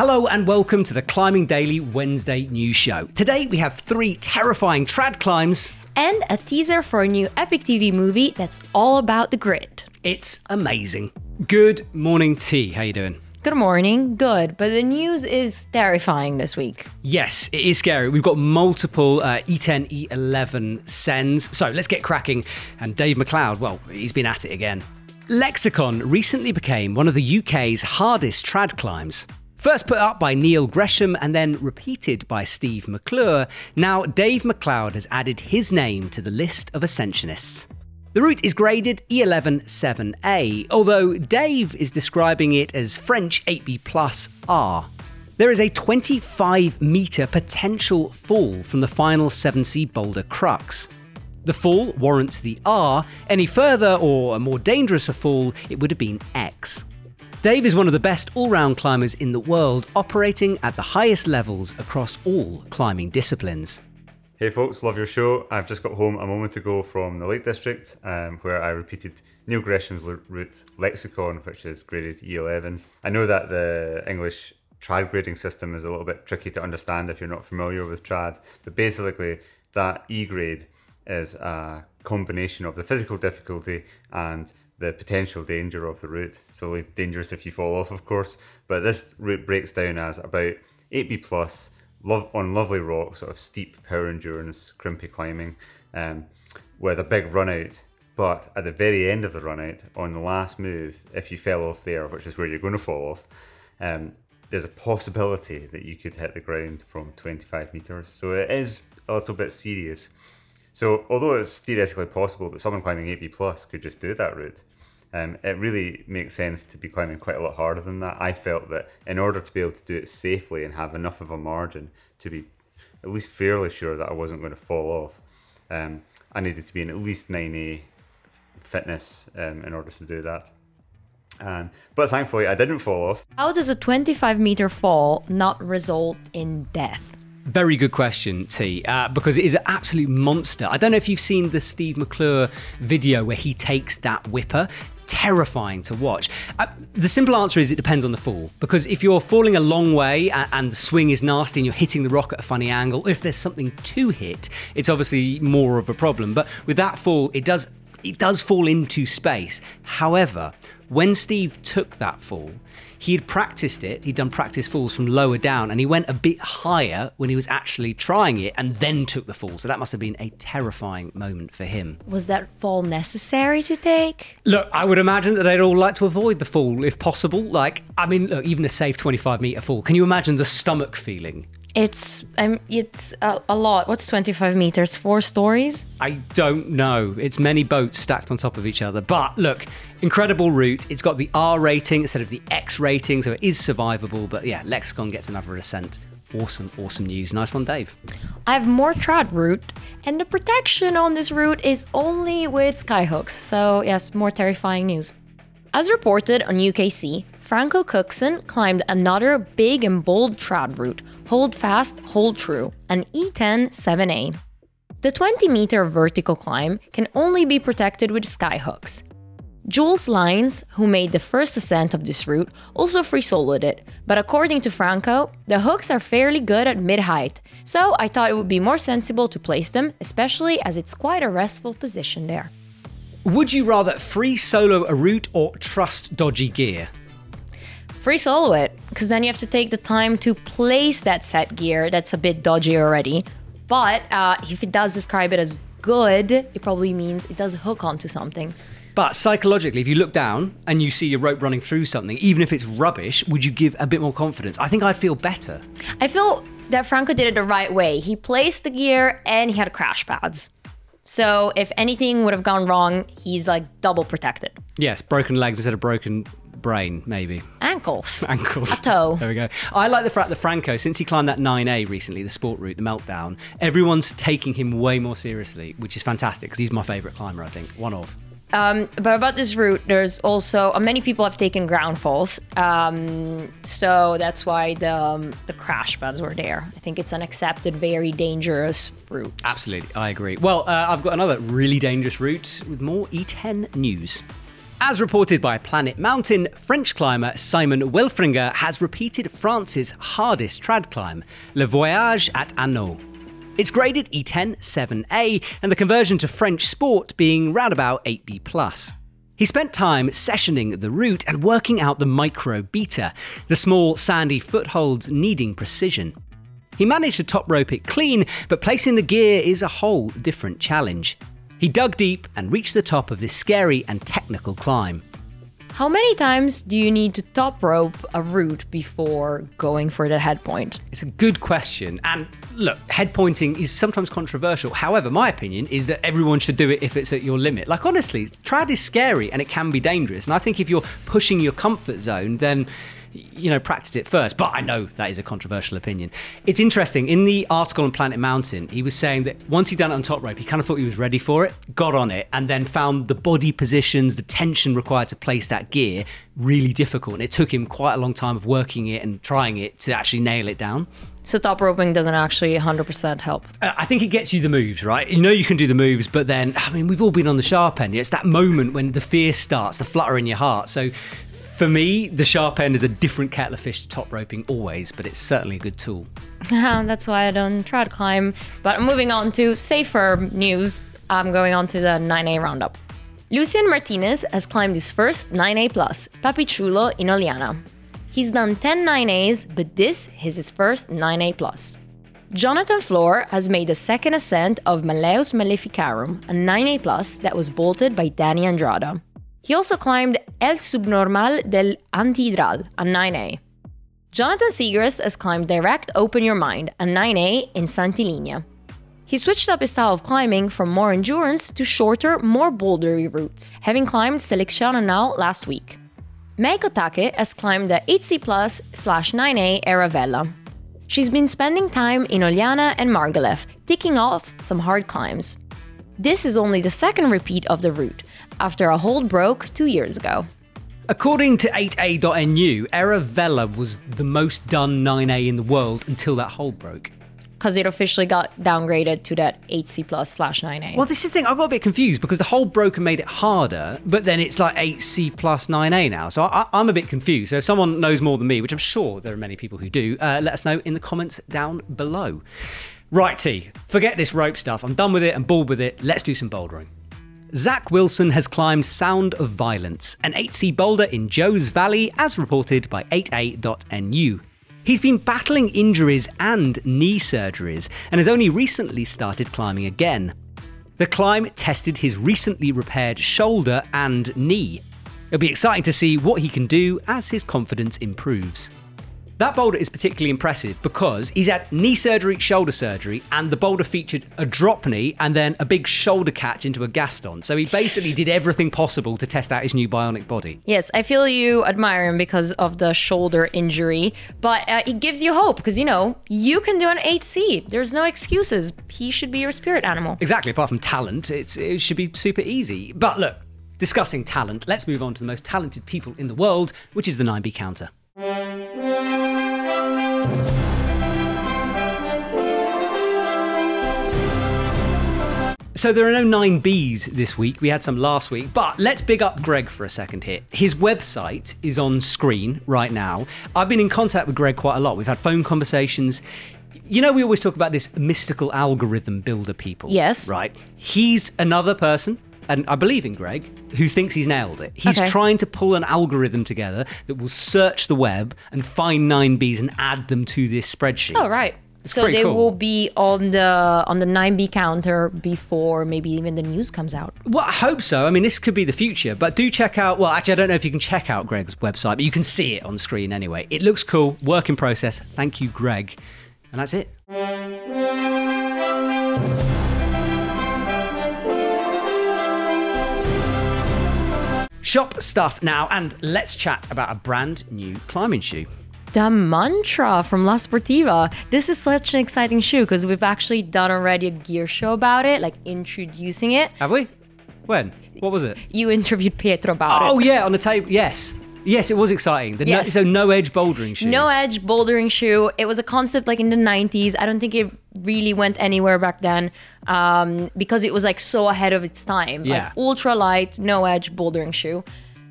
Hello and welcome to the Climbing Daily Wednesday news show. Today we have three terrifying trad climbs. and a teaser for a new Epic TV movie that's all about the grid. It's amazing. Good morning, T. How you doing? Good morning, good, but the news is terrifying this week. Yes, it is scary. We've got multiple uh, E10, E11 sends. So let's get cracking. And Dave MacLeod, well, he's been at it again. Lexicon recently became one of the UK's hardest trad climbs. First put up by Neil Gresham and then repeated by Steve McClure, now Dave MacLeod has added his name to the list of ascensionists. The route is graded E E11 7A, although Dave is describing it as French 8B plus R. There is a 25 metre potential fall from the final 7C boulder crux. The fall warrants the R, any further or a more dangerous a fall, it would have been X. Dave is one of the best all round climbers in the world, operating at the highest levels across all climbing disciplines. Hey folks, love your show. I've just got home a moment ago from the Lake District, um, where I repeated Neil Gresham's route Lexicon, which is graded E11. I know that the English trad grading system is a little bit tricky to understand if you're not familiar with trad, but basically that E grade is a combination of the physical difficulty and the potential danger of the route. It's only dangerous if you fall off, of course, but this route breaks down as about 8B plus love on lovely rock, sort of steep power endurance, crimpy climbing, um, with a big run out. But at the very end of the run out, on the last move, if you fell off there, which is where you're going to fall off, um, there's a possibility that you could hit the ground from 25 meters. So it is a little bit serious. So although it's theoretically possible that someone climbing 8B plus could just do that route, um, it really makes sense to be climbing quite a lot harder than that. I felt that in order to be able to do it safely and have enough of a margin to be at least fairly sure that I wasn't going to fall off, um, I needed to be in at least 9A fitness um, in order to do that. Um, but thankfully, I didn't fall off. How does a 25 meter fall not result in death? Very good question, T, uh, because it is an absolute monster. I don't know if you've seen the Steve McClure video where he takes that whipper. Terrifying to watch. Uh, the simple answer is it depends on the fall. Because if you're falling a long way and, and the swing is nasty and you're hitting the rock at a funny angle, if there's something to hit, it's obviously more of a problem. But with that fall, it does it does fall into space. However, when Steve took that fall, he had practiced it. He'd done practice falls from lower down, and he went a bit higher when he was actually trying it, and then took the fall. So that must have been a terrifying moment for him. Was that fall necessary to take? Look, I would imagine that they'd all like to avoid the fall if possible. Like, I mean, look, even a safe 25 meter fall. Can you imagine the stomach feeling? It's um, it's a, a lot. What's 25 meters? Four stories? I don't know. It's many boats stacked on top of each other. But look, incredible route. It's got the R rating instead of the X rating, so it is survivable. But yeah, Lexicon gets another ascent. Awesome, awesome news. Nice one, Dave. I have more trad route, and the protection on this route is only with skyhooks. So yes, more terrifying news. As reported on UKC, Franco Cookson climbed another big and bold trad route, Hold Fast, Hold True, an E E10 7A. The 20 meter vertical climb can only be protected with skyhooks. Jules Lines, who made the first ascent of this route, also free soloed it, but according to Franco, the hooks are fairly good at mid height, so I thought it would be more sensible to place them, especially as it's quite a restful position there. Would you rather free solo a route or trust dodgy gear? Free solo it, because then you have to take the time to place that set gear that's a bit dodgy already. But uh, if it does describe it as good, it probably means it does hook onto something. But psychologically, if you look down and you see your rope running through something, even if it's rubbish, would you give a bit more confidence? I think I'd feel better. I feel that Franco did it the right way. He placed the gear and he had crash pads. So if anything would have gone wrong, he's like double protected. Yes, broken legs instead of broken brain, maybe. Ankles. Ankles. A toe. There we go. I like the fact that Franco, since he climbed that 9A recently, the sport route, the meltdown, everyone's taking him way more seriously, which is fantastic because he's my favourite climber, I think. One of. Um, but about this route, there's also uh, many people have taken ground falls, um, so that's why the um, the crash pads were there. I think it's an accepted, very dangerous route. Absolutely, I agree. Well, uh, I've got another really dangerous route with more E10 news. As reported by Planet Mountain, French climber Simon Welfringer has repeated France's hardest trad climb, Le Voyage at Annot. It's graded E10 7A, and the conversion to French sport being roundabout 8B. He spent time sessioning the route and working out the micro beta, the small sandy footholds needing precision. He managed to top rope it clean, but placing the gear is a whole different challenge. He dug deep and reached the top of this scary and technical climb. How many times do you need to top rope a route before going for the head point? It's a good question. And look, head pointing is sometimes controversial. However, my opinion is that everyone should do it if it's at your limit. Like, honestly, trad is scary and it can be dangerous. And I think if you're pushing your comfort zone, then you know, practice it first. But I know that is a controversial opinion. It's interesting. In the article on Planet Mountain, he was saying that once he'd done it on top rope, he kind of thought he was ready for it, got on it, and then found the body positions, the tension required to place that gear really difficult. And it took him quite a long time of working it and trying it to actually nail it down. So top roping doesn't actually 100% help. Uh, I think it gets you the moves, right? You know you can do the moves, but then, I mean, we've all been on the sharp end. It's that moment when the fear starts, the flutter in your heart. So for me, the sharp end is a different kettle of fish to top roping always, but it's certainly a good tool. That's why I don't try to climb. But moving on to safer news, I'm going on to the 9A roundup. Lucian Martinez has climbed his first 9A plus, Papichulo in Oliana. He's done 10 9As, but this is his first 9A plus. Jonathan Floor has made the second ascent of Malleus Maleficarum, a 9A plus that was bolted by Dani Andrada. He also climbed El Subnormal del Antidral a 9A. Jonathan Siegrist has climbed Direct Open Your Mind, a 9A in Santa Linya. He switched up his style of climbing from more endurance to shorter, more bouldery routes, having climbed Selezione now last week. Mei Kotake has climbed the 8C Plus slash 9A Era Vella. She's been spending time in Oliana and Margalef, ticking off some hard climbs. This is only the second repeat of the route, after a hold broke two years ago. According to 8a.nu, Era Vella was the most done 9a in the world until that hold broke. Because it officially got downgraded to that 8C plus slash 9A. Well, this is the thing, I got a bit confused because the hold broke and made it harder, but then it's like 8C plus 9A now. So I, am a bit confused. So if someone knows more than me, which I'm sure there are many people who do, uh, let us know in the comments down below. Right, T, forget this rope stuff. I'm done with it, I'm bored with it. Let's do some bouldering. Zach Wilson has climbed Sound of Violence, an 8C boulder in Joes Valley, as reported by 8a.nu. He's been battling injuries and knee surgeries and has only recently started climbing again. The climb tested his recently repaired shoulder and knee. It'll be exciting to see what he can do as his confidence improves. That boulder is particularly impressive because he's had knee surgery, shoulder surgery, and the boulder featured a drop knee and then a big shoulder catch into a Gaston. So he basically did everything possible to test out his new bionic body. Yes, I feel you admire him because of the shoulder injury, but uh, it gives you hope because, you know, you can do an 8C. There's no excuses. He should be your spirit animal. Exactly. Apart from talent, it should be super easy. But look, discussing talent, let's move on to the most talented people in the world, which is the 9B counter. So there are no 9Bs this week. We had some last week, but let's big up Greg for a second here. His website is on screen right now. I've been in contact with Greg quite a lot. We've had phone conversations. You know, we always talk about this mystical algorithm builder people. Yes. Right? He's another person and I believe in Greg, who thinks he's nailed it. He's Okay. trying to pull an algorithm together that will search the web and find 9Bs and add them to this spreadsheet. Oh, right. so they cool. will be on the on the 9B counter before maybe even the news comes out. Well, I hope so. I mean, this could be the future, but do check out. Well, actually, I don't know if you can check out Greg's website, but you can see it on screen anyway. It looks cool, work in process. Thank you, Greg. And that's it. Shop stuff now, and let's chat about a brand new climbing shoe. The Mantra from La Sportiva. This is such an exciting shoe because we've actually done already a gear show about it, like introducing it. Have we? When? What was it? You interviewed Pietro about Oh it. Oh, yeah, on the table. Yes, yes, it was exciting. The no, Yes. so no edge bouldering shoe. No edge bouldering shoe. It was a concept like in the 90s. I don't think it really went anywhere back then um, because it was like so ahead of its time. Yeah. Like ultra light, no edge bouldering shoe.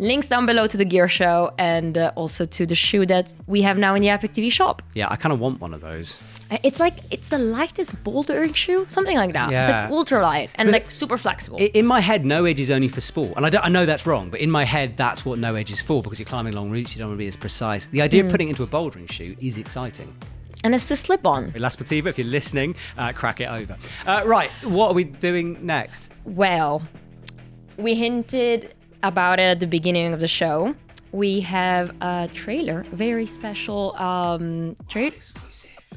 Links down below to the gear show and uh, also to the shoe that we have now in the Epic TV shop. Yeah, I kind of want one of those. Uh, It's like it's the lightest bouldering shoe, something like that. Yeah. It's like ultra light and like super flexible. In my head, no edge is only for sport, and I, don't, I know that's wrong. But in my head, that's what no edge is for because you're climbing long routes. You don't want to be as precise. The idea of putting it into a bouldering shoe is exciting. and it's the slip on. La Sportiva, if you're listening, uh, crack it over. Uh, right, what are we doing next? Well, we hinted about it at the beginning of the show. We have a trailer, very special um trailer.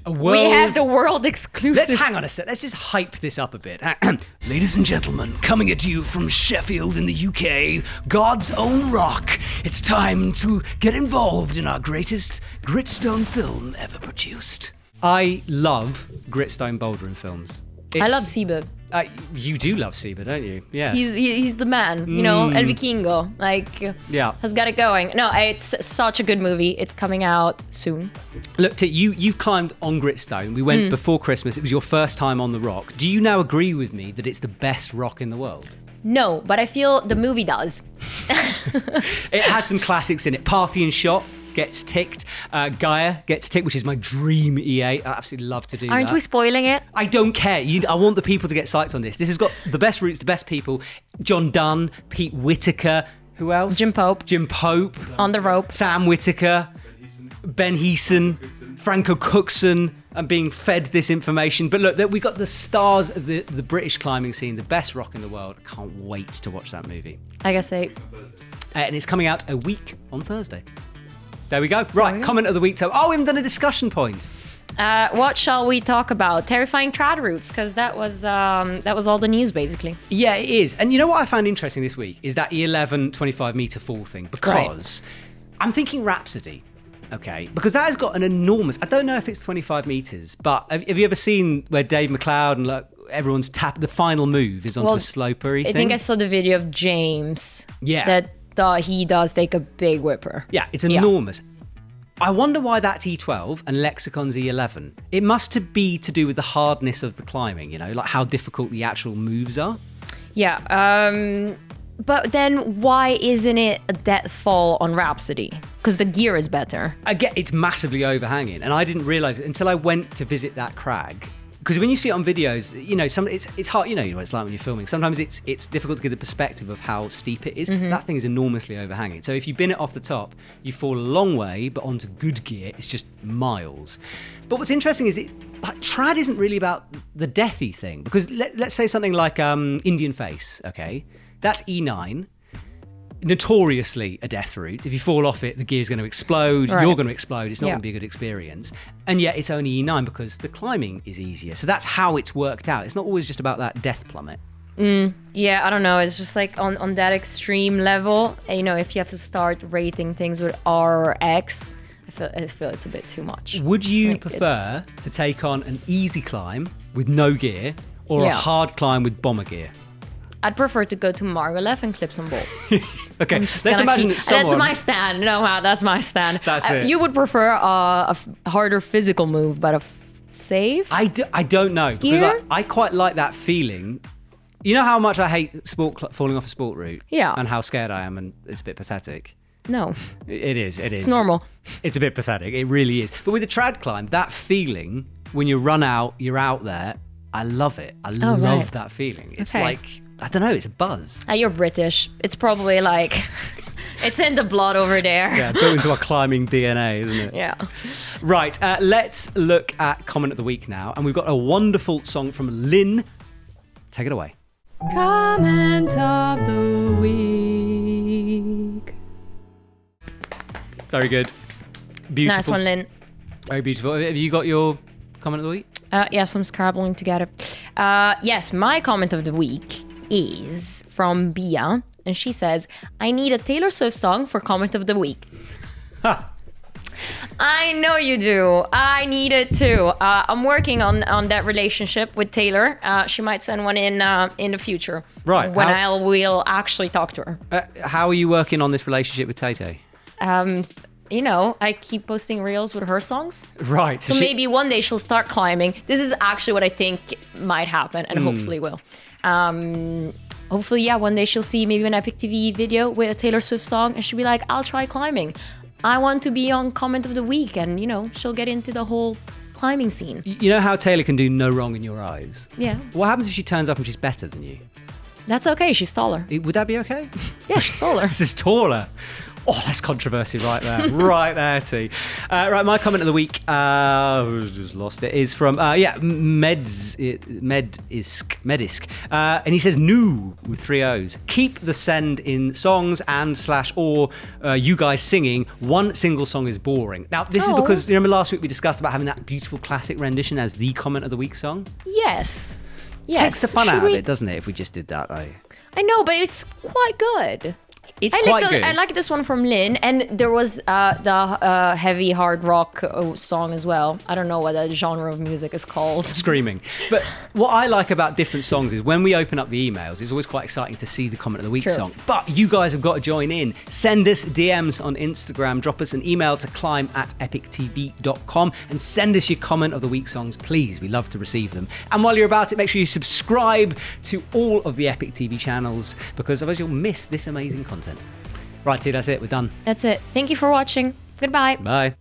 A We have the world exclusive. Let's hang on a sec. Let's just hype this up a bit. Ladies and gentlemen, coming at you from Sheffield in the UK, God's own rock. It's time to get involved in our greatest Gritstone film ever produced. I love Gritstone bouldering films. I love Siba. Uh, you do love Seba, don't you? Yes. He's he's the man, you know, El Vikingo. Like, Mm. Yeah. has got it going. No, it's such a good movie. It's coming out soon. Look, at you. You've climbed on Gritstone. We went Hmm. before Christmas. It was your first time on the rock. Do you now agree with me that it's the best rock in the world? No, but I feel the movie does. It has some classics in it. Parthian Shot gets ticked. Uh, Gaia gets ticked, which is my dream E8. I absolutely love to do Aren't that. we spoiling it? I don't care. You, I want the people to get psyched on this. This has got the best routes, the best people. John Dunn, Pete Whittaker. Who else? Jim Pope. Jim Pope. On the rope. Sam Whitaker. Ben Heason. Franco Cookson. I'm being fed this information. But look, that we got the stars of the, the British climbing scene, the best rock in the world. I can't wait to watch that movie. I guess I. Uh, and it's coming out a week on Thursday. There we go. Right, comment of the week. So, oh, we haven't done a discussion point. Uh, what shall we talk about? Terrifying trad routes, because that was um, that was all the news basically. Yeah, it is. And you know what I found interesting this week is that E11 25 meter fall thing because I'm thinking Rhapsody. Okay, because that has got an enormous. I don't know if it's 25 meters, but have, have you ever seen where Dave MacLeod and like everyone's tap the final move is onto Well, a slopery I thing? think I saw the video of James. Yeah. That thought he does take a big whipper. Yeah, it's Yeah. enormous. I wonder why that's E12 and Lexicon's E11. It must be to do with the hardness of the climbing, you know, like how difficult the actual moves are. Yeah. Um, but then why isn't it a death fall on Rhapsody? Because the gear is better. I get it's massively overhanging, and I didn't realize it until I went to visit that crag. Because when you see it on videos, you know, some it's it's hard. You know, what it's like when you're filming. Sometimes it's it's difficult to get the perspective of how steep it is. That thing is enormously overhanging. So if you bin it off the top, you fall a long way, but onto good gear, it's just miles. But what's interesting is it. Like, trad isn't really about the deathy thing because let, let's say something like um, Indian face, okay? That's E9 notoriously a death route. If you fall off it, the gear's going to explode. Right. You're going to explode. It's not Yeah. going to be a good experience. And yet it's only E9 because the climbing is easier. So that's how it's worked out. It's not always just about that death plummet. Mm, yeah, I don't know. It's just like on, on that extreme level, you know, if you have to start rating things with R or X, I feel, I feel it's a bit too much. Would you Like, prefer to take on an easy climb with no gear or a hard climb with bomber gear? I'd prefer to go to Margalef and clip some bolts. Okay, let's imagine keep- someone. That's my stand. No, that's my stand. That's Uh, it. You would prefer uh, a f- harder physical move, but a f- save? I, do, I don't know because? I, I quite like that feeling. You know how much I hate sport cl- falling off a sport route, Yeah. and how scared I am, and it's a bit pathetic. no, It- is. It is. it's normal. It's a bit pathetic. It really is. But with a trad climb, that feeling when you run out, you're out there. I love it. I love Oh, right. that feeling. It's Okay. like I don't know. It's a buzz. Uh, you're British. It's probably like, it's in the blood over there. Yeah, built into our climbing DNA, isn't it? Yeah. Right. Uh, let's look at comment of the week now, and we've got a wonderful song from Lynn. Take it away. Comment of the week. Very good. Beautiful. Nice one, Lynn. Very beautiful. Have you got your comment of the week? Uh, yes, I'm scrabbling together. Uh, yes, my comment of the week is from Bia, and she says, "I need a Taylor Swift song for comment of the week." I know you do. I need it too. Uh, I'm working on on that relationship with Taylor. Uh, she might send one in uh, in the future. Right, When I will actually talk to her. Uh, how are you working on this relationship with Tay Um, you know, I keep posting reels with her songs. Right. So maybe one day she'll start climbing. This is actually what I think might happen, and hopefully will. Um, hopefully, yeah, one day she'll see maybe an Epic TV video with a Taylor Swift song and she'll be like, I'll try climbing. I want to be on comment of the week. And, you know, she'll get into the whole climbing scene. You know how Taylor can do no wrong in your eyes? Yeah. What happens if she turns up and she's better than you? That's okay. She's taller. Would that be okay? Yeah, she's taller. this is taller. Oh, that's controversy right there, right there, T. Uh, right, my comment of the week, uh, just lost it, is from uh, yeah, Meds, Medisk, Medisk, uh, and he says new with three O's. Keep the send in songs and slash or uh, you guys singing. One single song is boring. Now this is Oh. because you remember last week we discussed about having that beautiful classic rendition as the comment of the week song. Yes. Yes. Takes the fun Should out we- of it, doesn't it? If we just did that, though. I know, but it's quite good. It's I quite like the, good. I like this one from Lynn, and there was uh, the uh, heavy hard rock uh, song as well. I don't know what that genre of music is called. screaming. But what I like about different songs is when we open up the emails, it's always quite exciting to see the comment of the week True. song. But you guys have got to join in. Send us DMs on Instagram, drop us an email to climb at epictv.com and send us your comment of the week songs, please. We love to receive them. And while you're about it, make sure you subscribe to all of the Epic TV channels because otherwise you'll miss this amazing content. Right, T, that's it. We're done. That's it. Thank you for watching. Goodbye. Bye.